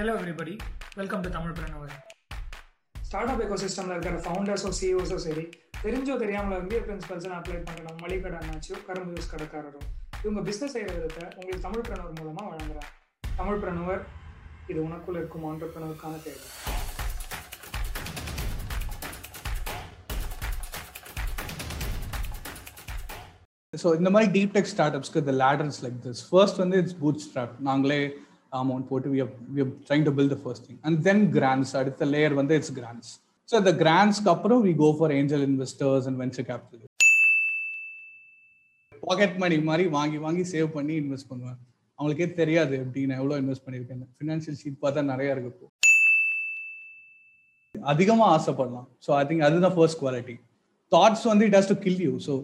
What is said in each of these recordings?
Hello everybody welcome to Tamil Pranavar start up எக்கோசிஸ்டமில் இருக்கிற ஃபவுண்டர்ஸோ சிஇஓஸோ சரி தெரிஞ்சோ தெரியாமல் எம்பிஏ பிரின்சிபல்ஸ் அப்ளை பண்ணுற மளிகை அண்ணாச்சியோ கரும்பு யூஸ் கடைக்காரரும். இவங்க பிஸ்னஸ் செய்கிற விதத்தை உங்களுக்கு தமிழ் பிரணவர் மூலமாக வழங்குறாங்க. தமிழ் பிரணவர் இது உனக்குள்ள இருக்கும் ஆண்டர்பிரணருக்கான தேவை. ஸோ இந்த மாதிரி டீப் டெக் ஸ்டார்ட்அப்ஸ்க்கு இந்த லேடர்ஸ் லைக் திஸ் ஃபர்ஸ்ட் வந்து இட்ஸ் பூட் ஸ்ட்ராப் நாங்களே அமௌண்ட் போட்டு we we trying to build first thing and then grants அடுத்த லேயர் வந்து இட்ஸ் கிராண்ட்ஸ் ஸோ இந்த கிராண்ட்ஸ்க்கு அப்புறம் we go for angel investors and venture capital pocket money மாதிரி வாங்கி வாங்கி சேவ் பண்ணி இன்வெஸ்ட் பண்ணுவேன். அவங்களுக்கே தெரியாது எப்படி நான் எவ்வளோ இன்வெஸ்ட் பண்ணியிருக்கேன் ஃபினான்ஷியல் ஷீட் பார்த்தா நிறைய இருக்கு அதிகமாக ஆசைப்படலாம். ஸோ ஐ திங்க் அதுதான் ஃபர்ஸ்ட் குவாலிட்டி தாட்ஸ் வந்து it has to kill you so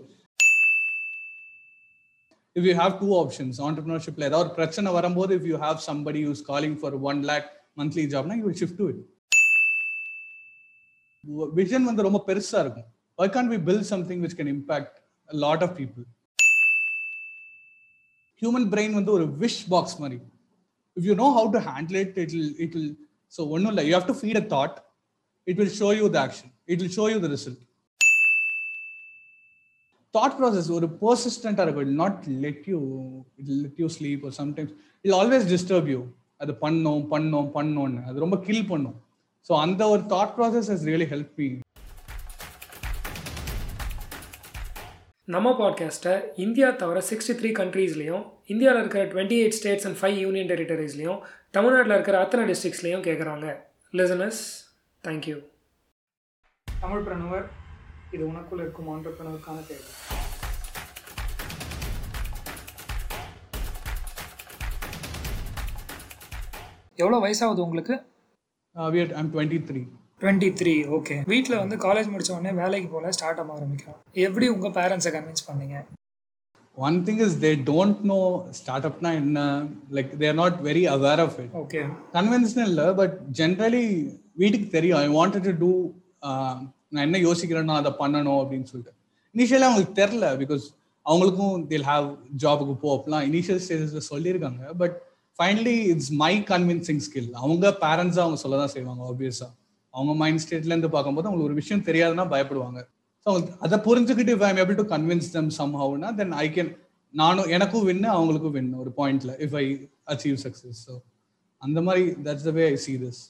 if you have two options entrepreneurship ஏதாவது ஒரு பிரச்சனை வரும்போது if you have somebody who's calling for one lakh monthly job na you will shift to it vision வந்து ரொம்ப பெருசா இருக்கும் why can't we build something which can impact a lot of people human brain வந்து ஒரு wish box மாதிரி if you know how to handle it it will it will so ஒன்றும் இல்லை you have to feed a thought it will show you the action it will show you the result thought process ஒரு பர்சிஸ்டண்டா இருக்கும். It not let you it let you sleep ஒரு sometimes it always disturb you அது பண்ணோம் பண்ணோம் பண்ணோம்னு. அது ரொம்ப கில் பண்ணும். ஸோ அந்த ஒரு thought process is really help me நம்ம பாட்காஸ்ட்டை இந்தியா தவிர சிக்ஸ்டி த்ரீ கண்ட்ரீஸ்லையும் இந்தியாவில் இருக்கிற twenty eight states and five union டெரிட்டரிஸ்லையும் தமிழ்நாட்டில் இருக்கிற அத்தனை டிஸ்ட்ரிக்ஸ்லையும் கேட்குறாங்க லிசனஸ் தேங்க்யூ தமிழ் பிரணவர் இது உனக்குள்ள இருக்கும் ஆண்டர்பிரணருக்கான தேவை. எவ்வளோ வயசாகுது உங்களுக்கு? I'm twenty three twenty three okay வீட்டில் வந்து காலேஜ் முடிச்ச உடனே வேலைக்கு போல ஸ்டார்ட் அப் ஆரம்பிக்கிறோம் எப்படி உங்கள் பேரண்ட்ஸை கன்வின்ஸ் பண்ணீங்க? One thing is they don't know start அப்னா என்ன like they're not very aware of it okay கன்வின்ஸ்னு இல்லை பட் ஜென்ரலி வீட்டுக்கு தெரியும். ஐ வாண்டட் டு டூ நான் என்ன யோசிக்கிறேன்னா அதை பண்ணணும் அப்படின்னு சொல்லிட்டு. இனிஷியலாக அவங்களுக்கு தெரில பிகாஸ் அவங்களுக்கும் தில் ஹாவ் ஜாபுக்கு போ அப்படிலாம் இனிஷியல் ஸ்டேஜஸில் சொல்லியிருக்காங்க. But finally it's my convincing skill அவங்க பேரண்ட்ஸாக அவங்க சொல்ல தான் செய்வாங்க ஆப்வியஸாக அவங்க மைண்ட் ஸ்டேட்லேருந்து பார்க்கும்போது அவங்களுக்கு ஒரு விஷயம் தெரியாதுன்னா பயப்படுவாங்க. ஸோ அதை புரிஞ்சுக்கிட்டு if I'm able to convince them some ஹவுனா then I can நானும் எனக்கும் வின்னு அவங்களுக்கும் வின்னு ஒரு பாயிண்ட்ல if I achieve success so அந்த மாதிரி that's the way I see this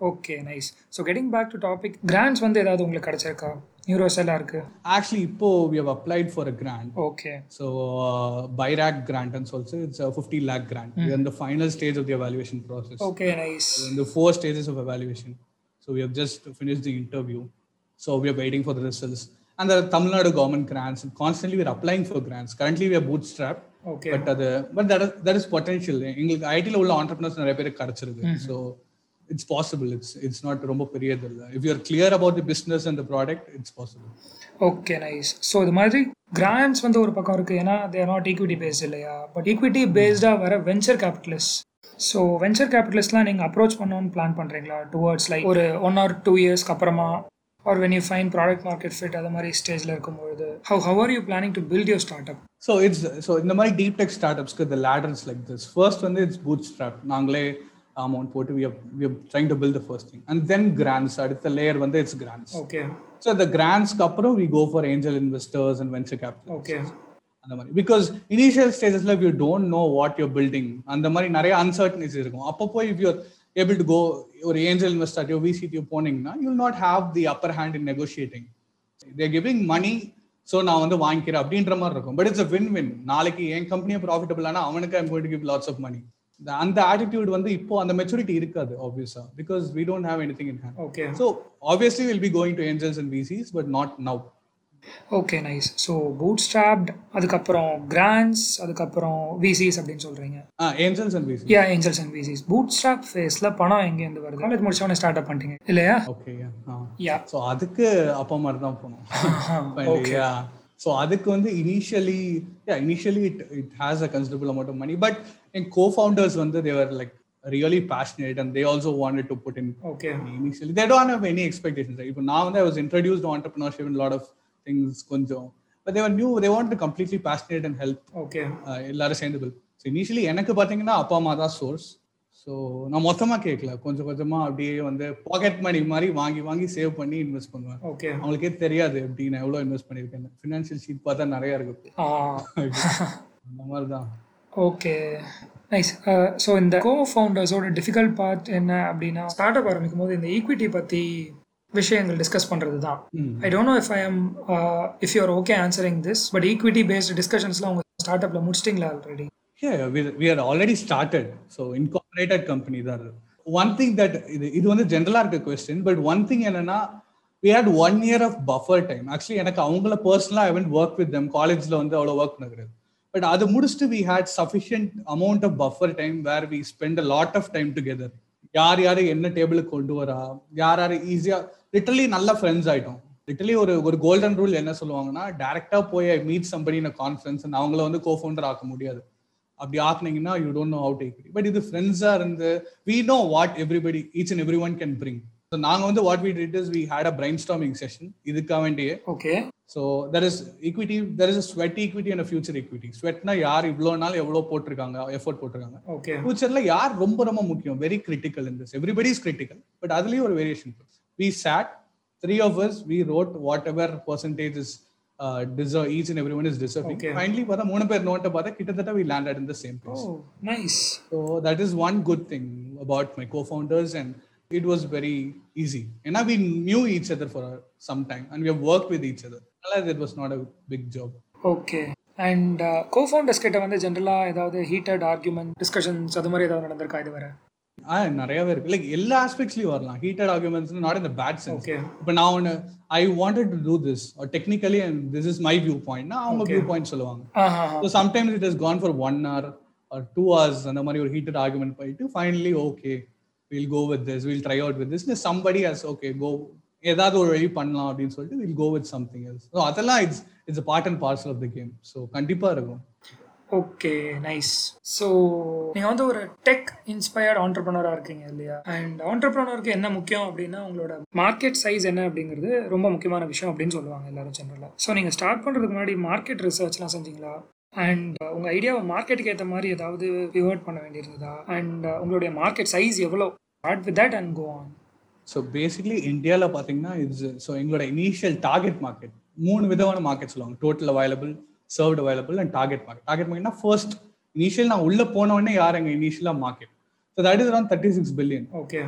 okay nice so getting back to topic grants வந்து ஏதாவது உங்களுக்கு கிடைச்சிருக்கா நியூரோசெல்லாம் இருக்கு ஆக்சுவலி இப்போ we have applied for a grant okay So uh, BIRAC grant and so also it's a 50 lakh grant. We're in the final stage of the evaluation process. Okay nice We're in the four stages of evaluation. So we have just finished the interview. So we are waiting for the results. And the Tamil Nadu government grants. And constantly we're applying for grants. Currently we are bootstrapped. Okay But uh, the, but that is that is potential. எங்களுக்கு ஐடியில் உள்ள entrepreneurs நிறைய பேருக்கு கிடைச்சிருக்கு so it's possible it's it's not ரொம்ப பெரியது. இல்லை if you're clear about the business and the product it's possible okay nice so இது மாதிரி கிராண்ட்ஸ் வந்து ஒரு பக்கம் இருக்குது ஏன்னா தேர் நாட் ஈக்விட்டி பேஸ்ட் இல்லையா? பட் ஈக்விட்டி பேஸ்டாக வர வெஞ்சர் கேபிட்டலிஸ்ட் ஸோ வெஞ்சர் கேபிட்டலிஸ்ட்லாம் நீங்கள் அப்ரோச் பண்ணணும்னு பிளான் பண்ணுறீங்களா டுவர்ட்ஸ் லைக் ஒரு ஒன் ஆர் டூ இயர்ஸ்க்கு அப்புறமா or when you find product market fit அது மாதிரி ஸ்டேஜில் இருக்கும்பொழுது how how are you planning to build your startup so it's so இந்த மாதிரி டீப் டெக் ஸ்டார்ட்அப்ஸ்க்கு இந்த லேடர்ஸ் லைக் திஸ் ஃபர்ஸ்ட் வந்து இட்ஸ் பூட் ஸ்ட்ராப் நாங்களே அமௌண்ட் போட்டு to build the first thing and then grants அடுத்த லேயர் வந்து it's grants okay so இந்த கிராண்ட்ஸ்க்கு அப்புறம் we go for angel investors and venture capital okay அந்த மாதிரி. Because initial ஸ்டேஜஸ்ல you don't know what you're building அந்த மாதிரி நிறைய அன்சர்டனிஸ் இருக்கும். அப்போ போய் if you're able to go ஒரு ஏஞ்சல் இன்வெஸ்டர்ட்டியோ விசிட்டியோ போனீங்கன்னா you not have the upper hand in negotiating they're giving money so நான் வந்து வாங்கிக்கிறேன் அப்படின்ற மாதிரி இருக்கும். But it's a win win நாளைக்கு என் கம்பெனியை ப்ராஃபிட்டபிள் ஆனால் அவனுக்கு I'm going give lots of money அந்த ஆட்டிடியூட் வந்து இப்போ அந்த மெச்சூரிட்டி இருக்காது ஆப்வியஸா because we don't have any thing in hand okay so obviously will be going to angels and VCs but not now okay nice so bootstrapped அதுக்கப்புறம் grants அதுக்கப்புறம் VCs அப்படின்னு சொல்கிறீங்க angels and VCs yeah angels and VCs bootstrap ஃபேஸில் பணம் எங்கேருந்து வருது? College முடிச்சவொடனே start up பண்ணிட்டீங்க இல்லையா? ஓகே யா ஸோ அதுக்கு அப்பா மாதிரி தான் போனோம். ஓகே ஸோ அதுக்கு வந்து initially initially it it has a considerable amount of money but N co founders வந்து they were like really passionate and they also wanted to put in okay initially they don't have any expectations இப்போ நான் வந்து I was introduced entrepreneurship in lot of things கொஞ்சம். But they were new they want completely passionate and help okay எல்லாரும் சேர்ந்து so initially எனக்கு பார்த்தீங்கன்னா அப்பா அம்மா தான் சோர்ஸ் ஸோ நான் மொத்தமா கேட்கல கொஞ்சம் கொஞ்சமா அப்படியே வந்து பாக்கெட் மணி மாதிரி வாங்கி வாங்கி சேவ் பண்ணி இன்வெஸ்ட் பண்ணுவேன். ஓகே அவங்களுக்கே தெரியாது எப்படி நான் எவ்வளோ இன்வெஸ்ட் பண்ணியிருக்கேன் ஃபினான்ஷியல் ஷீட் பார்த்தா நிறைய இருக்கு அந்த மாதிரி தான். ஓகே நைஸ் ஸோ இந்த கோ ஃபவுண்டர்ஸோட டிஃபிகல்ட் பார்ட் என்ன அப்படின்னா ஸ்டார்ட் அப் ஆரம்பிக்கும் போது இந்த ஈக்விட்டி பற்றி விஷயங்கள் டிஸ்கஸ் பண்ணுறது தான். I don't know if I am if you're okay answering this but equity based டிஸ்கஷன்ஸ்லாம் உங்கள் ஸ்டார்ட் அப்பில் முடிச்சிட்டிங்களா already Yeah, we, we are already started. So incorporated company தான் அது. திங் தட் இது இது வந்து ஜென்ரலா இருக்க கொஸ்டின் பட் ஒன் திங் என்னன்னா we had one year of buffer time actually எனக்கு அவங்கள பர்சனலா I went work with them காலேஜ்ல வந்து அவ்வளோ ஒர்க் பண்ணுறது பட் அது முடிச்சுட்டு we had sufficient amount of buffer time where we spend a lot of time together யார் யார் என்ன டேபிளுக்கு கொண்டு வரா யார் யார் ஈஸியா லிட்டலி நல்ல ஃப்ரெண்ட்ஸ் ஆயிட்டோம். லிட்டரலி ஒரு ஒரு கோல்டன் ரூல் என்ன சொல்லுவாங்கன்னா டேரக்டா போய் மீட் சம்படி இன் கான்ஃபரன்ஸ் அவங்கள வந்து கோ ஃபவுண்டர் ஆக்க முடியாது. அப்படி ஆக்குனீங்கன்னா you don't know how take but இது ஃப்ரெண்ட்ஸா இருந்து we know what everybody each and every one can bring so நாங்கள் வந்து what we did is we had a brainstorming session இதுக்காக வேண்டியே. Okay so there is equity there is sweat equity and future equity ஸ்வெட்னா யார் இவ்வளோ நாள் எவ்வளோ போட்டிருக்காங்க effort போட்டிருக்காங்க? ஓகே ஃபியூச்சர்ல யார் ரொம்ப ரொம்ப முக்கியம்? Very critical in this everybody is critical but அதுலயும் ஒரு variation we sat three of us we wrote whatever percentage is deserve each and every one is deserving. Finally பார்த்தா மூணு பேர் நோட்டை பார்த்தா கிட்டத்தட்ட we landed in the same place nice so that is one good thing about my co founders and it was very easy ஏன்னா we knew each other for some time and we have work with each other அதனால it was not a big job okay and cofounders கிட்ட வந்து ஜென்ரலாக ஏதாவது heated argument discussions அது மாதிரி ஏதாவது நடந்திருக்கா இது வரை நிறையவே இருக்கு. லைக் எல்லா ஆஸ்பெக்ட்ஸ்லயும் வரலாம். Heated arguments not in bad sense இப்போ நான் ஒன்று I wanted to do this technically and this is my view பாயிண்ட்னா அவங்க. வியூ பாயிண்ட் சொல்லுவாங்க. So sometimes it is gone for one hour or two hours அந்த மாதிரி ஒரு ஹீட்டட் ஆர்குமெண்ட் போயிட்டு finally okay will go with this will try out with this somebody has okay go ஏதாவது ஒரு வழி பண்ணலாம் அப்படின்னு சொல்லிட்டு will go with something else so அதெல்லாம் it's it's part and parcel of the game so கண்டிப்பா இருக்கும். ஓகே நைஸ் ஸோ நீங்கள் வந்து ஒரு டெக் இன்ஸ்பயர்ட் ஆண்டர்ப்ரனராக இருக்கீங்க இல்லையா? அண்ட் ஆண்டர்ப்ரனருக்கு என்ன முக்கியம் அப்படின்னா உங்களோட மார்க்கெட் சைஸ் என்ன அப்படிங்கிறது ரொம்ப முக்கியமான விஷயம் அப்படின்னு சொல்லுவாங்க எல்லாரும் ஜென்ரலாக ஸோ நீங்கள் ஸ்டார்ட் பண்ணுறதுக்கு முன்னாடி மார்க்கெட் ரிசர்ச்லாம் செஞ்சீங்களா? அண்ட் உங்கள் ஐடியாவை மார்க்கெட்டுக்கு ஏற்ற மாதிரி ஏதாவது பிவர்ட் பண்ண வேண்டியிருந்ததா? அண்ட் uh, உங்களுடைய மார்க்கெட் சைஸ் எவ்வளோ start with that and go on so basically இந்தியாவில் பார்த்தீங்கன்னா இது ஸோ எங்களோட இனிஷியல் டார்கெட் மார்க்கெட் மூணு விதமான மார்க்கெட் சொல்லுவாங்க. Total available served available and target market target மார்க்கெட்னா first initial நான் உள்ள போன உடனே யார் எங்க இனிஷியலாக market so that is around thirty six billion okay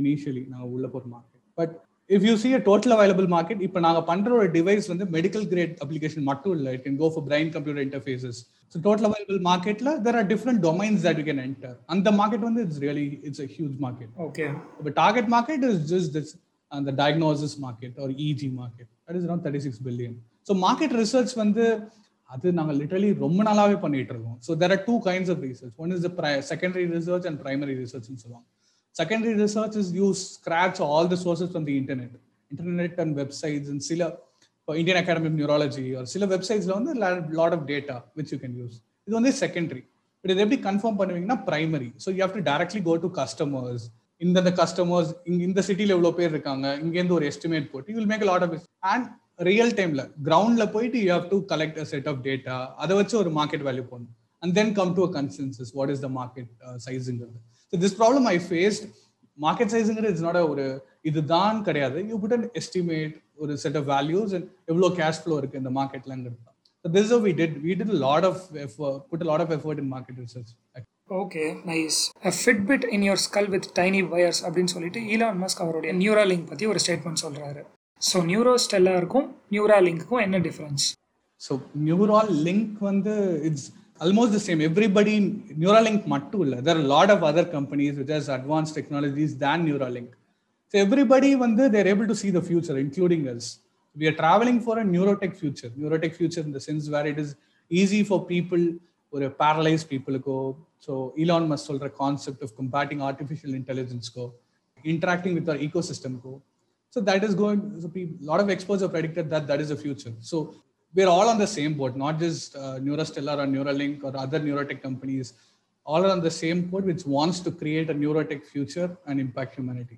initially நாங்கள் உள்ள போகிற market but if you see a total available market இப்போ நாங்கள் பண்ற ஒரு டிவைஸ் வந்து மெடிக்கல் கிரேட் அப்ளிகேஷன் மட்டும் இல்லை. It can go for brain computer interfaces so total available மார்க்கெட்ல there are different domains that you can enter அந்த market வந்து it's really it's a huge market okay The target market is just this, and the diagnosis market or EG that is around thirty six billion so market research வந்து அது நாங்கள் literally ரொம்ப நாளாவே பண்ணிட்டு இருக்கோம். So there are two kinds of research one is the secondary research and primary ரிசர்ச்னு சொல்லுவாங்க. Secondary research is you scratch all the sources from the internet internet and websites and சில இப்போ இந்தியன் அகாடமி ஆஃப் நியூராலஜி ஒரு சில வெப்சைட்ஸ்ல வந்து lot of data which you can use இது வந்து secondary but இது எப்படி confirm பண்ணுவீங்கன்னா primary so you have to directly go to customers இந்தந்த கஸ்டமர்ஸ் இங்க இந்த சிட்டில எவ்வளவு பேர் இருக்காங்க இங்கேருந்து ஒரு எஸ்டிமேட் போட்டு you'll make lot of and real டைம்ல கிரவுண்ட்ல போயிட்டு you have to collect a set of data அதை வச்சு ஒரு மார்க்கெட் வேல்யூ போடணும். And then come to a consensus what is the market சைஸுங்கிறது so this problem I faced market சைஸுங்கிறது it's not ஒரு இதுதான் கிடையாது. யூ புட் அன் எஸ்டிமேட் ஒரு set of values and எவ்வளோ cash flow இருக்கு இந்த மார்க்கெட்லங்கிறது தான். This we did we did lot of did a lot of effort, put a okay nice Fitbit in your skull with tiny wires அப்படின்னு சொல்லிட்டு Elon Musk அவருடைய Neuralink பற்றி ஒரு ஸ்டேட்மெண்ட் சொல்கிறாரு ஸோ நியூரோ ஸ்டெல்லாருக்கும் நியூரா என்ன டிஃப்ரென்ஸ் ஸோ நியூரால் லிங்க் வந்து it's almost the same everybody Neuralink மட்டும் இல்லை there lot of other companies which has advance technologies than Neuralink so everybody வந்து there able to see the future including us we are travelling for a neurotech future neurotech future இந்த sense where it is easy for people ஒரு paralyse பீப்புளுக்கோ so Elon மஸ் சொல்ற concept of combating artificial இன்டெலிஜென்ஸ்க்கோ interacting with our ego சிஸ்டம்க்கோ So that is going. So pe- lot of experts have predicted that that is the future. So we're all on the same boat, not just uh, Neurostellar or Neuralink or other neurotech companies. All are on the same boat, which wants to create a neurotech future and impact humanity.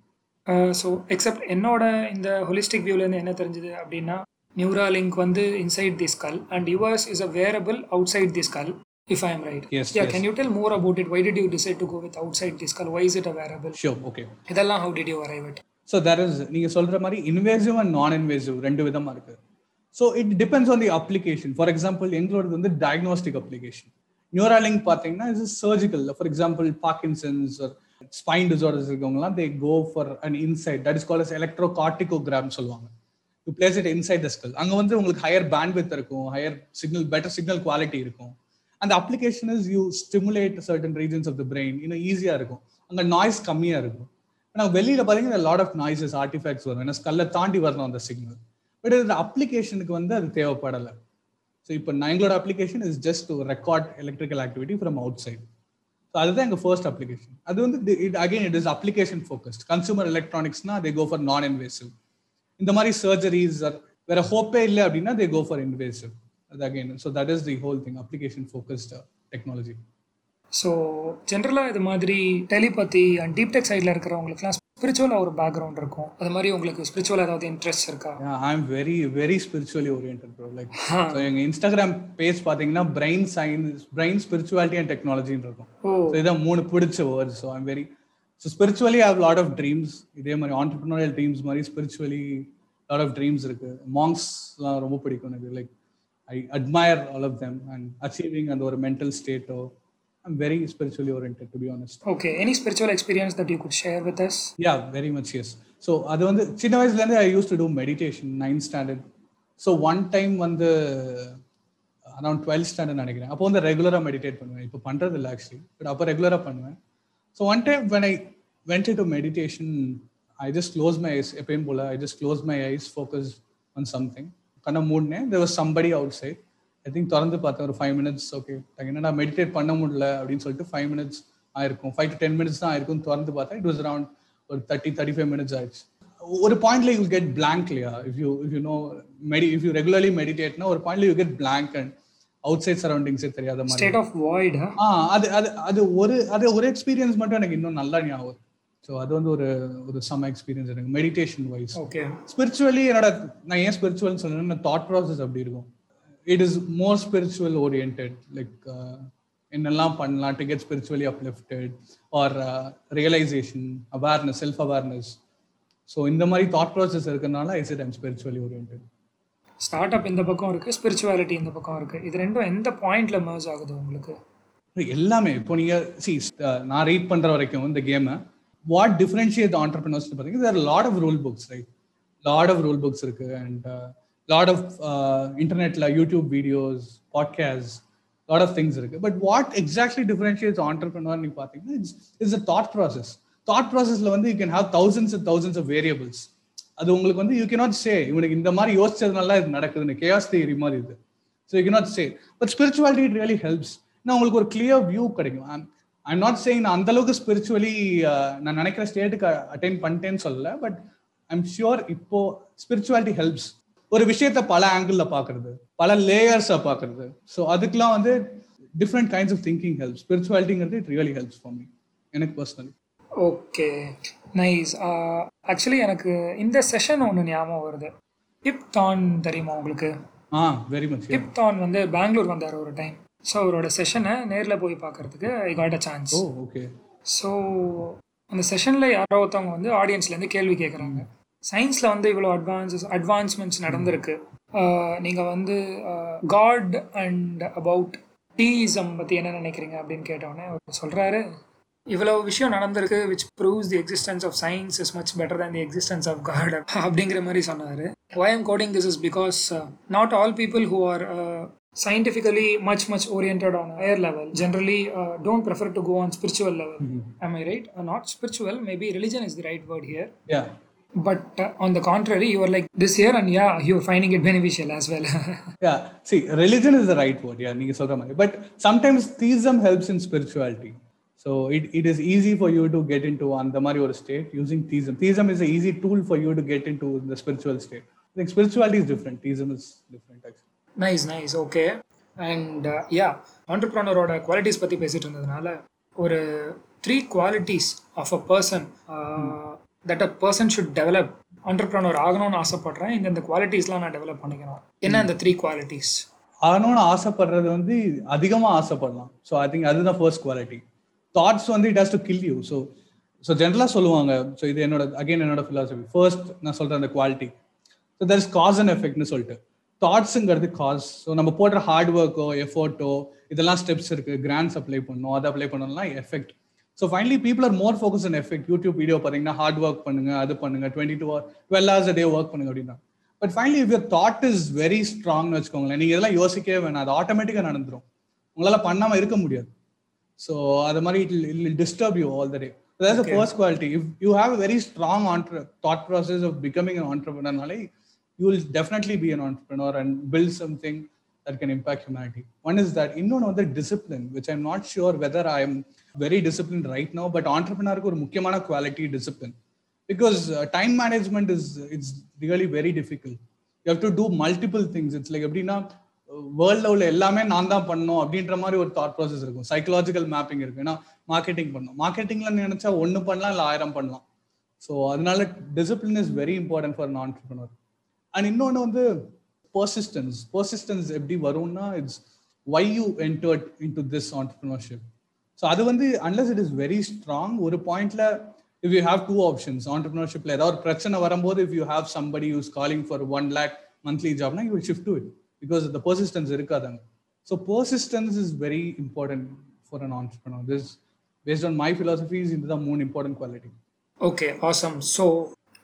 So except என்னோட இந்த holistic வியூலேருந்து என்ன தெரிஞ்சது அப்படின்னா Neuralink வந்து inside the skull and yours is a wearable outside the skull if I am right. Yes, Yeah, yes. can you tell more about it? Why did you decide to go with outside skull? Why is it a wearable? Sure okay இதெல்லாம் how did you arrive at? So that is நீங்க சொல்ற மாதிரி invasive and non invasive ரெண்டு விதமா இருக்கு so it depends on the application for example எங்களோடது வந்து diagnostic application Neuralink பார்த்தீங்கன்னா இது surgical for example Parkinson's spine disorders இருக்கவங்கலாம் they go for an inside that is call as electrocorticogram சொல்லுவாங்க you place it inside the skull அங்கே வந்து உங்களுக்கு higher bandwidth இருக்கும் higher signal better signal quality இருக்கும் அந்த application is you stimulate certain regions of the brain இன்னும் ஈஸியாக இருக்கும். அங்கே நாய்ஸ் கம்மியாக இருக்கும். ஆனால் வெளியில் பார்த்தீங்கன்னா லாட் ஆஃப் நாய்ஸஸ் ஆர்டிஃபேக்ட்ஸ் வரும். ஏன்னா ஸ்கல்லை தாண்டி வரணும் அந்த சிக்னல் பட் இது அப்ளிகேஷனுக்கு வந்து அது தேவைப்படலை. ஸோ இப்போ நான் எங்களோட application is just to record electrical activity from outside so அதுதான் எங்கள் ஃபர்ஸ்ட் அப்ளிகேஷன் அது வந்து it again it is application focused consumer எலக்ட்ரானிக்ஸ்னா they go for non invasive இந்த மாதிரி சர்ஜரிஸ் வேற ஹோப்பே இல்லை அப்படின்னா they go for invasive again so that is the whole thing application focused technology so ஜென்ரலாக இது மாதிரி டெலிபதி அண்ட் டீப் டெக் சைடில் இருக்கிறவங்களுக்குலாம் ஸ்பிரிச்சுவலாக ஒரு பேக்ரவுண்ட் இருக்கும். அது மாதிரி உங்களுக்கு ஸ்பிரிச்சுவல் ஏதாவது இன்ட்ரெஸ்ட் இருக்கா? I am very very spiritually orient bro like so எங்க இன்ஸ்டாகிராம் பேஜ் பார்த்தீங்கன்னா brain science brain spirituality and டெக்னாலஜின்னு இருக்கும். ஸோ இதான் மூணு பிடிச்ச words so I'm very so spiritually have lot of dreams இதே மாதிரி ஆண்டர்பிரினரியல் ட்ரீம்ஸ் மாதிரி ஸ்பிரிச்சுவலி லாட் ஆஃப் ட்ரீம்ஸ் இருக்கு. மாங்ஸ்லாம் ரொம்ப பிடிக்கும் எனக்கு. Like I admire all of them and achieving அந்த ஒரு mental ஸ்டேட்டோ I'm very spiritually orient to be honest okay any spiritual experience that you could share with us yeah very much yes so அது வந்து சின்ன வயசுலேருந்து I use to do meditation ninth standard so one time வந்து around twelfth standard நினைக்கிறேன். அப்போ வந்து ரெகுலராக meditate பண்ணுவேன். இப்போ பண்ணுறது இல்லை ஆக்சுவலி பட் அப்போ ரெகுலராக பண்ணுவேன். So one time when I went to meditation I just close my eyes எப்பயும் போல I just close my eyes focus on something கண்ண மூடினேன். There was somebody outside I think திறந்து பார்த்தேன் ஒரு ஃபைவ் மினிட்ஸ் ஓகே என்னடா மெடிடேட் பண்ண முடியல அப்படின்னு சொல்லிட்டு ஃபைவ் மினிட்ஸ் ஆயிருக்கும். ஃபைவ் டு டென் மினிட்ஸ் தான் ஆயிருக்கும். திறந்து பார்த்தா இட் வாஸ் அரௌண்ட் ஒரு தேர்ட்டி தேர்ட்டி ஃபைவ் மினிட்ஸ் ஆயிடுச்சு. ஒரு பாயிண்ட்ல யூ கெட் பிளாங்க் இல்லையா if you if you know medi if you regularly மெடிடேட்னா ஒரு பாயிண்ட்ல you get blank and outside சரௌண்டிங்ஸே தெரியாத மாதிரி ஸ்டேட் ஆஃப் வாய்ட் அது அது அது ஒரு அது ஒரு எக்ஸ்பீரியன்ஸ் மட்டும் எனக்கு இன்னும் நல்லா ஞாபகம் ஸோ அது வந்து ஒரு ஒரு சம எக்ஸ்பீரியன்ஸ் எனக்கு மெடிடேஷன் வைஸ் ஓகே ஸ்பிரிச்சுவலி என்னோட நான் ஏன் ஸ்பிரிச்சுவல் சொன்னேன்னா தாட் ப்ராசஸ் அப்படி இருக்கும். It is more spiritual orient like என்னெல்லாம் பண்ணலாம் to get spiritually uplifted or realisation awareness self awareness so இந்த மாதிரி தாட் ப்ராசஸ் இருக்கிறனால is it I'm spiritually orient startup இந்த பக்கம் இருக்கு ஸ்பிரிச்சுவாலிட்டி இந்த பக்கம் இருக்கு. இது ரெண்டும் எந்த பாயிண்ட்ல மர்ஜ் ஆகுது உங்களுக்கு? எல்லாமே. இப்போ நீங்க சி நான் ரீட் பண்ற வரைக்கும் இந்த கேமை வாட் டிஃபரன்ஷியேட் ஆண்டர்பிரினர்ஸ் பார்த்தீங்கன்னா there lot of rule books right lot of rule books இருக்கு. அண்ட் லாட் ஆஃப் இன்டர்நெட்ல YouTube videos podcast lot of things இருக்கு. But what exactly differentiates entrepreneur நீங்க பார்த்தீங்கன்னா it's it's a thought process thought ப்ராசஸ்ல வந்து you can have thousands and thousands of variables அது உங்களுக்கு வந்து யூ கேனாட் சே இவனுக்கு இந்த மாதிரி யோசிச்சதுனால இது நடக்குதுன்னு கேஆஸ் தியரி மாதிரி இது. So you cannot say but spirituality it really helps நான் உங்களுக்கு ஒரு கிளியர் வியூ கிடைக்கும். ஐம் நாட் சேயிங் நான் அந்த அளவுக்கு ஸ்பிரிச்சுவலி நான் நினைக்கிற ஸ்டேட்டுக்கு அட்டைன் பண்ணிட்டேன்னு சொல்லல பட் ஐம் ஷியோர் இப்போ ஸ்பிரிச்சுவாலிட்டி ஹெல்ப்ஸ் ஒரு விஷயத்த பல ஆங்கிள் பாக்குறது பல லேயர்ஸா பாக்குறது ஸோ அதுக்கெல்லாம் வந்து different kinds of thinking help ஸ்பிரிச்சுவாலிட்டிங்கிறது it really helps for me எனக்கு பர்சனலி ஓகே நைஸ் ஆக்சுவலி எனக்கு இந்த செஷன் ஒன்று ஞாபகம் வருது. டிப் தான் தெரியுமா உங்களுக்கு? ஆ வெரி மச் டிப் தான் வந்து பெங்களூர் வந்தார் ஒரு டைம் ஸோ அவரோட செஷனை நேரில் போய் பார்க்கறதுக்கு I got a chance okay so அந்த செஷனில் யாரோ ஒருத்தவங்க வந்து ஆடியன்ஸ்லேருந்து கேள்வி கேட்குறாங்க சயின்ஸில் வந்து இவ்வளோ அட்வான்சஸ் அட்வான்ஸ்மெண்ட்ஸ் நடந்திருக்கு. நீங்கள் வந்து காட் அண்ட் அபவுட் டீசம் பற்றி என்ன நினைக்கிறீங்க அப்படின்னு கேட்டோடனே அவர் சொல்கிறாரு இவ்வளோ விஷயம் நடந்திருக்கு which proves the existence of science is much better than the existence of God அப்படிங்கிற மாதிரி சொன்னார். Why am quoting this is because not all people who are scientifically much much oriented on a higher level generally uh, don't prefer to go on spiritual level am i right uh, not spiritual maybe religion is the right word here yeah but uh, on the contrary you are like this here and yeah you're finding it beneficial as well Yeah, see, religion is the right word. Yeah, நீங்க சொல்ற மாதிரி. But sometimes theism helps in spirituality. So it, it is easy for you to get into அந்த மாதிரி ஒரு state using theism. Theism is an easy tool for you to get into the spiritual state. I think spirituality is different. Theism is different actually. Nice nice okay and yeah yeah qualities பற்றி பேசிட்டு இருந்ததுனால ஒரு three qualities of a person that a person should develop entrepreneur ஆகணும்னு ஆசைப்படுறேன். இந்த இந்த குவாலிட்டிஸ்லாம் நான் develop பண்ணிக்கணும். என்ன இந்த த்ரீ குவாலிட்டிஸ் ஆகணும்னு ஆசைப்படுறது வந்து அதிகமாக ஆசைப்படலாம். ஸோ ஐ திங்க் அதுதான் ஃபர்ஸ்ட் குவாலிட்டி தாட்ஸ் வந்து it has to kill you so so ஜென்ரலாக சொல்லுவாங்க. ஸோ இது என்னோட அகைன் என்னோட ஃபிலாசபி ஃபர்ஸ்ட் நான் சொல்கிறேன் அந்த quality so there is cause and எஃபெக்ட்னு சொல்லிட்டு. தாட்ஸுங்கிறது காஸ் ஸோ நம்ம போடுற ஹார்ட் ஒர்க்கோ எஃபோர்ட்டோ இதெல்லாம் ஸ்டெப்ஸ் இருக்கு. கிராண்ட்ஸ் அப்ளை பண்ணணும். அதை அப்ளை பண்ணணும்னா effect so finally people are more focus and effect YouTube video பார்த்தீங்கன்னா ஹார்ட் ஒர்க் பண்ணுங்க அது பண்ணுங்க twenty two twelve hours day work பண்ணுங்க அப்படின்னா. But finally if your thought is very ஸ்ட்ராங்னு வச்சுக்கோங்களேன் நீங்க இதெல்லாம் யோசிக்கவே வேணாம். அது ஆட்டோமேட்டிக்காக நடந்துரும். உங்களால பண்ணாம இருக்க முடியாது. ஸோ அது மாதிரி it'll disturb you all the day that's the first quality. If you have a very strong entre- thought process of becoming an entrepreneur nale, you will definitely be an entrepreneur and build something that can impact humanity. One is that இன்னொன்று வந்து discipline which I'm not sure whether I am very discipline right no but ஆண்டர்பிரினருக்கு ஒரு முக்கியமான quality discipline because time management is it's really very difficult you have to do multiple things it's like எப்படின்னா வேர்ல்டில் உள்ள எல்லாமே நான் தான் பண்ணோம் அப்படின்ற மாதிரி ஒரு தாட் ப்ராசஸ் இருக்கும் சைக்கலாஜிக்கல் மேப்பிங் இருக்கு ஏன்னா மார்க்கெட்டிங் பண்ணோம் மார்க்கெட்டிங்கில் நினைச்சா ஒன்று பண்ணலாம் இல்லை ஆயிரம் பண்ணலாம் ஸோ அதனால discipline is very important for an entrepreneur and இன்னொன்று வந்து பர்சிஸ்டன்ஸ் பர்சிஸ்டன்ஸ் எப்படி வரும்னா it's why you entered into this entrepreneurship so அது வந்து unless it is very strong ஒரு பாயிண்ட்ல if you have two options ஆண்டர்பிரினர்ஷிப்ல ஏதாவது ஒரு பிரச்சனை வரும்போது if you have somebody use calling for one lakh monthly Jaffna you shift to it because the persistence இருக்காதாங்க so persistence is very important for an entrepreneur this based on my philosophies இதுதான் மூணு important quality okay awesome so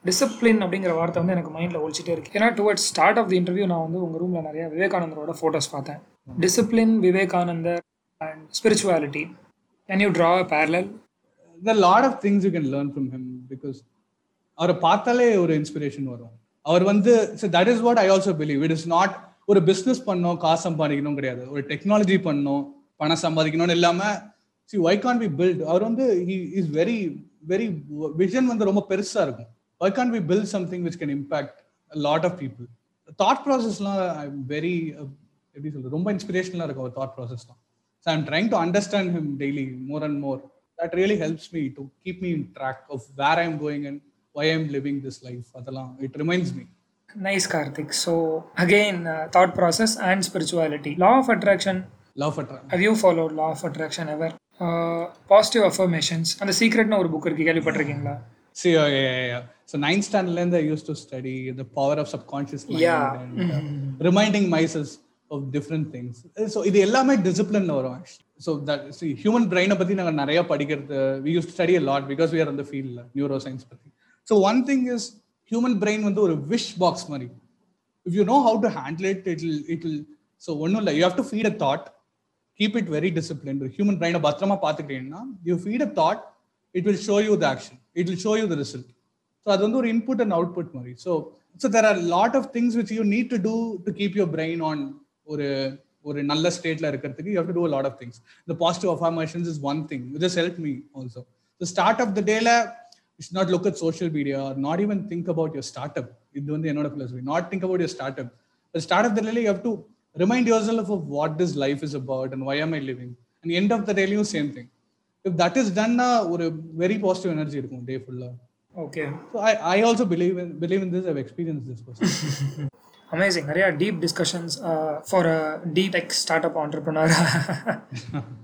discipline அப்படிங்கிற வார்த்தை வந்து எனக்கு மைண்டில் ஒழிச்சிட்டே இருக்கு. ஏன்னா towards start of the interview நான் வந்து உங்கள் ரூமில் நிறைய விவேகானந்தரோட ஃபோட்டோஸ் பார்த்தேன். Discipline Vivekanandar and spirituality can you draw a parallel the lot of things you can learn from him because அவரை பார்த்தாலே ஒரு இன்ஸ்பிரேஷன் வரும். அவர் வந்து that is what I also believe it is not ஒரு பிஸ்னஸ் பண்ணோம் காசு சம்பாதிக்கணும் கிடையாது. ஒரு டெக்னாலஜி பண்ணோம் பணம் சம்பாதிக்கணும்னு இல்லாமல் see why can be build அவர் வந்து இஸ் வெரி வெரி விஷன் வந்து ரொம்ப பெருசாக இருக்கும். Why can be build something which can impact lot of people thought ப்ராசஸ்லாம் I very எப்படி சொல்றது ரொம்ப இன்ஸ்பிரேஷனலா இருக்கும் அவர் thought ப்ராசஸ்லாம் so I'm trying to understand him daily more and more that really helps me to keep me in track of where I'm going and why I'm living this life. அதெல்லாம் it reminds me. Nice Karthik so again thought process and spirituality law of attraction Love attraction. How you follow law of attraction ever positive affirmations அந்த சீக்ரெட்னு ஒரு book இருக்கு கேள்விப்பட்டிருக்கீங்களா? See, So ninth standard length, I used to study the power of subconscious mind Yeah. and uh, reminding myself of different things. So இது எல்லாமே discipline வரும் actually. So that see human brain பத்தி நாங்க நிறைய படிக்கிறது we used to study a lot because we are in the field neuroscience பத்தி. So one thing is human brain வந்து ஒரு wish box மாதிரி. If you know how to handle it, it will it will so ஒன்றும் இல்லை you have to feed a thought keep it very disciplined human brain பத்திரமா பார்த்துக்கிட்டீங்கன்னா you feed a thought it will show you the action it will show you the result so அது வந்து ஒரு input and output மாதிரி so so there are lot of things which you need to do to keep your brain on ஒரு ஒரு நல்ல ஸ்டேட்ல இருக்கிறதுக்கு you to do lot of things இந்த positive affirmations is one thing which is help me also so start of the டேல it's not look at social media or not even think about your start up இது வந்து என்னோட philosophy not think about your start up start of the டேல you have to remind yourself of what this life is about and why am I living and end of the டேலையும் same thing if that is டன்னா ஒரு very positive energy இருக்கும் day ஃபுல்லாக okay so I, I also believe in believe in this I've experienced this personally. Amazing நிறையா deep discussions for a deep tech start up entrepreneur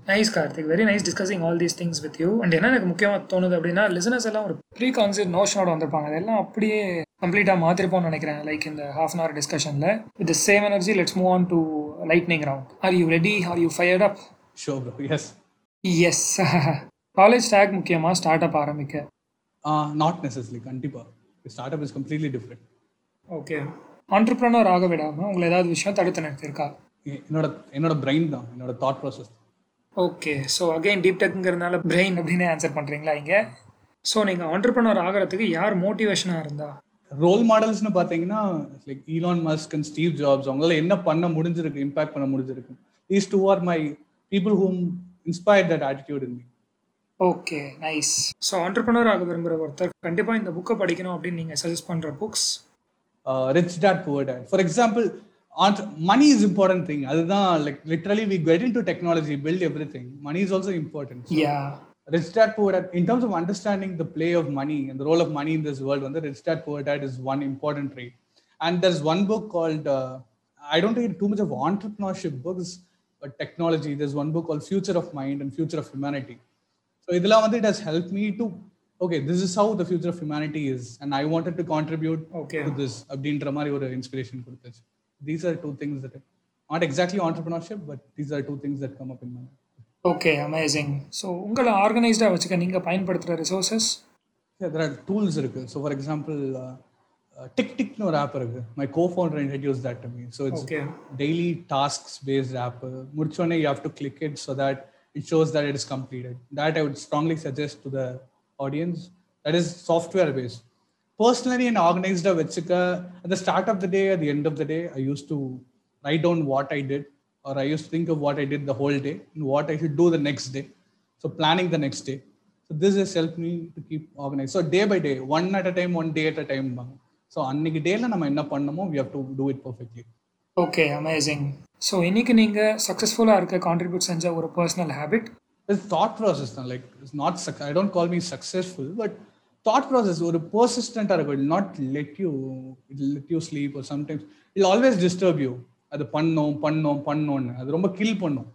nice Karthik very nice discussing all these things with you and என்ன எனக்கு முக்கியமாக தோணுது அப்படின்னா listeners எல்லாம் ஒரு pre concept நோஷனோட வந்திருப்பாங்க. அதெல்லாம் அப்படியே கம்ப்ளீட்டாக மாற்றிருப்போம்னு நினைக்கிறேன் லைக் இந்த half an hour டிஸ்கஷனில் with same energy let's move on to lightning round are you ready are you fired up sure bro. Yes. Yes college take முக்கியமாக ஸ்டார்ட் அப் ஆரம்பிக்க. Uh, not necessarily கண்டிப்பா. Startup is completely different. Okay entrepreneur ஆக விடாமல் உங்களை ஏதாவது விஷயம் தடுத்து நிறுத்திருக்கா என்னோட என்னோட பிரெயின் தான் என்னோட thought process okay so again deep டெக்குங்கிறதுனால brain அப்படின்னு ஆன்சர் பண்ணுறீங்களா இங்கே? ஸோ நீங்கள் ஆண்டர்பிரினர் ஆகிறதுக்கு யார் மோட்டிவேஷனாக இருந்தா? ரோல் மாடல்ஸ்னு பார்த்தீங்கன்னா like Elon Musk and Steve Jobs அவங்களால என்ன பண்ண முடிஞ்சிருக்கு இம்பாக்ட் பண்ண முடிஞ்சிருக்கு. These two are my people whom inspire that attitude in me okay nice so entrepreneur ஆக விரும்புகிற ஒருத்தர் கண்டிப்பாக இந்த புக்கை படிக்கணும் அப்படின்னு நீங்கள் சஜஸ்ட் பண்ணுற books Rich Dad Poor Dad for example money is important thing அதுதான் like literally we get into technology build everything money is also important Dad Poor Dad, in terms of understanding the play of money and the role of money in this world, one, the Rich Dad Poor Dad is one important trait. And there's one book called, uh, I don't read too much of entrepreneurship books, but technology. There's one book called Future of Mind and Future So இதெல்லாம் வந்து it has helped me to okay, this is how the future of humanity is, and I wanted to contribute Okay. to this அப்படின்ற மாதிரி ஒரு inspiration கொடுத்துச்சு two things that not exactly entrepreneurship but these are two things that come up in my mind okay amazing so உங்களை ஆர்கனைஸ்டாக வச்சுக்க நீங்கள் பயன்படுத்துகிற resources tools இருக்கு so for example uh, uh, tick tickனு ஒரு ஆப் இருக்கு my co-founder introduced that to me so it's okay daily tasks based app முடிச்சோடனே you have to click it so that it shows that it is completed that i would strongly suggest to the audience that is software based personally and organized வச்சுக்க at the start of the day at the end of the day i used to write down what i did or i used to think of what i did the whole day and what i should do the next day so planning the next day so this has helped me to keep organized so day by day one at a time one day at a time so அன்னைக்கு டேல நம்ம என்ன பண்ணணுமோ we have to do it perfectly okay amazing so இன்னைக்கு நீங்க சக்ஸஸ்ஃபுல்லாக இருக்க contribute செஞ்ச ஒரு பர்சனல் ஹேபிட் தாட் ப்ராசஸ் தான் like it's not such I don't call me successful but thought process ஒரு பர்சிஸ்டண்ட்டாக இருக்கும் will not let you it let you sleep ஒரு sometimes will always disturb you அது பண்ணோம் பண்ணோம் பண்ணோம்னு அது ரொம்ப கில் பண்ணும்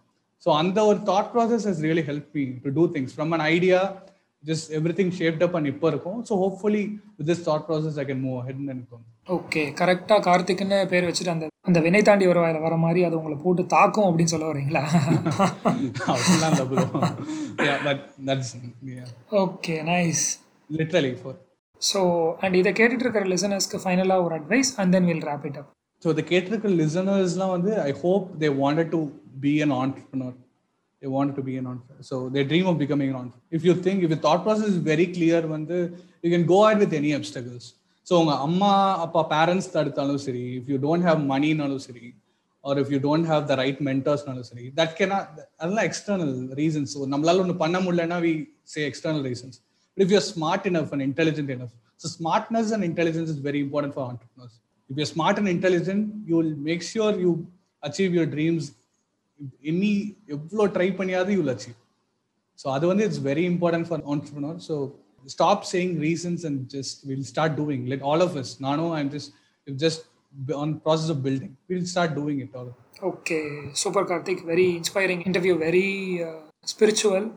ஸோ அந்த ஒரு thought process is really help me to do things from an idea just everything shaped up and இப்போ இருக்கும் so hopefully with this thought process I can move head இருக்கும் ஓகே கரெக்டாக கார்த்திக்னு பேர் வச்சுட்டு அந்த அந்த வினை தாண்டி வர வர மாதிரி அது உங்களை போட்டு தாக்கும் அப்படின்னு சொல்ல வரீங்களா அப்படிலாம் இல்லை bro. yeah but that's yeah okay nice literally for so and இதை கேட்டுட்டு இருக்கிற லிசனர்ஸ்க்கு ஃபைனலாக ஒரு advice and then will wrap it up so the கேட்டிருக்க லிசனர்ஸ்லாம் வந்து I hope they wanted to be an entrepreneur they wanted to be an entrepreneur so they dream of becoming an entrepreneur if you think if your thought process is very clear வந்து you can go ahead with any obstacles so உங்கள் அம்மா அப்பா parents தடுத்தாலும் சரி if you don't have மணினாலும் சரி or if you don't have the right மென்டர்ஸ்னாலும் சரி that கேனா அதெல்லாம் எக்ஸ்டர்னல் ரீசன்ஸ் நம்மளால ஒன்று பண்ண முடியலன்னா we say external reasons but if you're smart enough and intelligent enough so smartness and intelligence is very important for entrepreneurs if you smart and intelligent you will make sure you achieve your dreams இனி எவ்வளோ try பண்ணியாவது you will achieve so அது வந்து it's very important for entrepreneur so stop saying reasons and just will start doing like all of us நானும் I'm just just on process of building will start doing it all okay super Karthik very inspiring interview very spiritual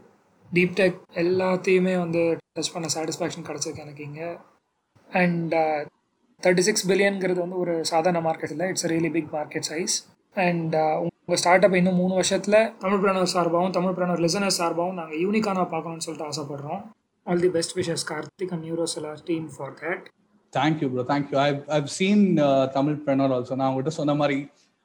deep tech எல்லாத்தையுமே வந்து touch பண்ண satisfaction கிடச்சிருக்கு எனக்கு இங்கே. And thirty six பில்லியன்கிறது வந்து ஒரு சாதாரண மார்க்கெட் இல்லை. It's really big market size and உங்கள் ஸ்டார்ட் அப் இன்னும் மூணு வருஷத்தில் தமிழ் பிரணர் சார்பாகவும் தமிழ் பிரணர் லிசனர் சார்பாகவும் நாங்கள் யூனிக்கான பார்க்கணும்னு சொல்லிட்டு ஆசைப்படுறோம். All the best wishes Karthik and நியூரோசலார் team for that thank you bro thank you I I've seen Tamil preneur also நான் உங்கள்கிட்ட சொன்ன மாதிரி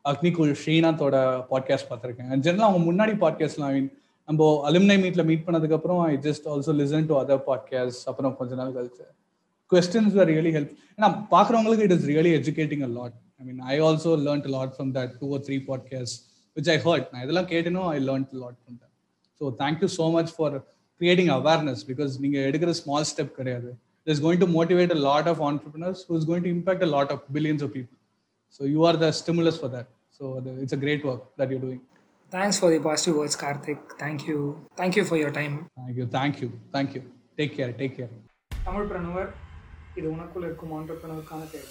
அக்னிகுல் ஸ்ரீநாத்தோட பாட்காஸ்ட் பார்த்துருக்கேன். ஜென்ரலாக அவங்க முன்னாடி பாட்காஸ்ட்லாம் ஐ மீன் நம்ம அலுமினை மீட்டில் மீட் பண்ணதுக்கப்புறம் I just also listen to other podcast அப்புறம் கொஞ்ச நாள் கழிச்சு கொஸ்டின்ஸ் ஆர் ரியலி ஹெல்ப் ஏன்னா பார்க்குறவங்களுக்கு it is really educating a lot I mean I also learned lot from that two or three podcast which I heard நான் இதெல்லாம் கேட்டேனோ I learned lot from that so thank you so much for creating awareness because நீங்கள் எடுக்கிற small step கிடையாது. It is going to motivate a lot of entrepreneurs who is going to impact a lot of billions of people so you are the stimulus for that so it's a great work that you doing thanks for the positive words Karthik thank you thank you for your time thank you thank you thank you take care take care Tamil Pranavar இது உனக்குள்ள இருக்கும் ஆண்டர்பிரணருக்கான தேவை.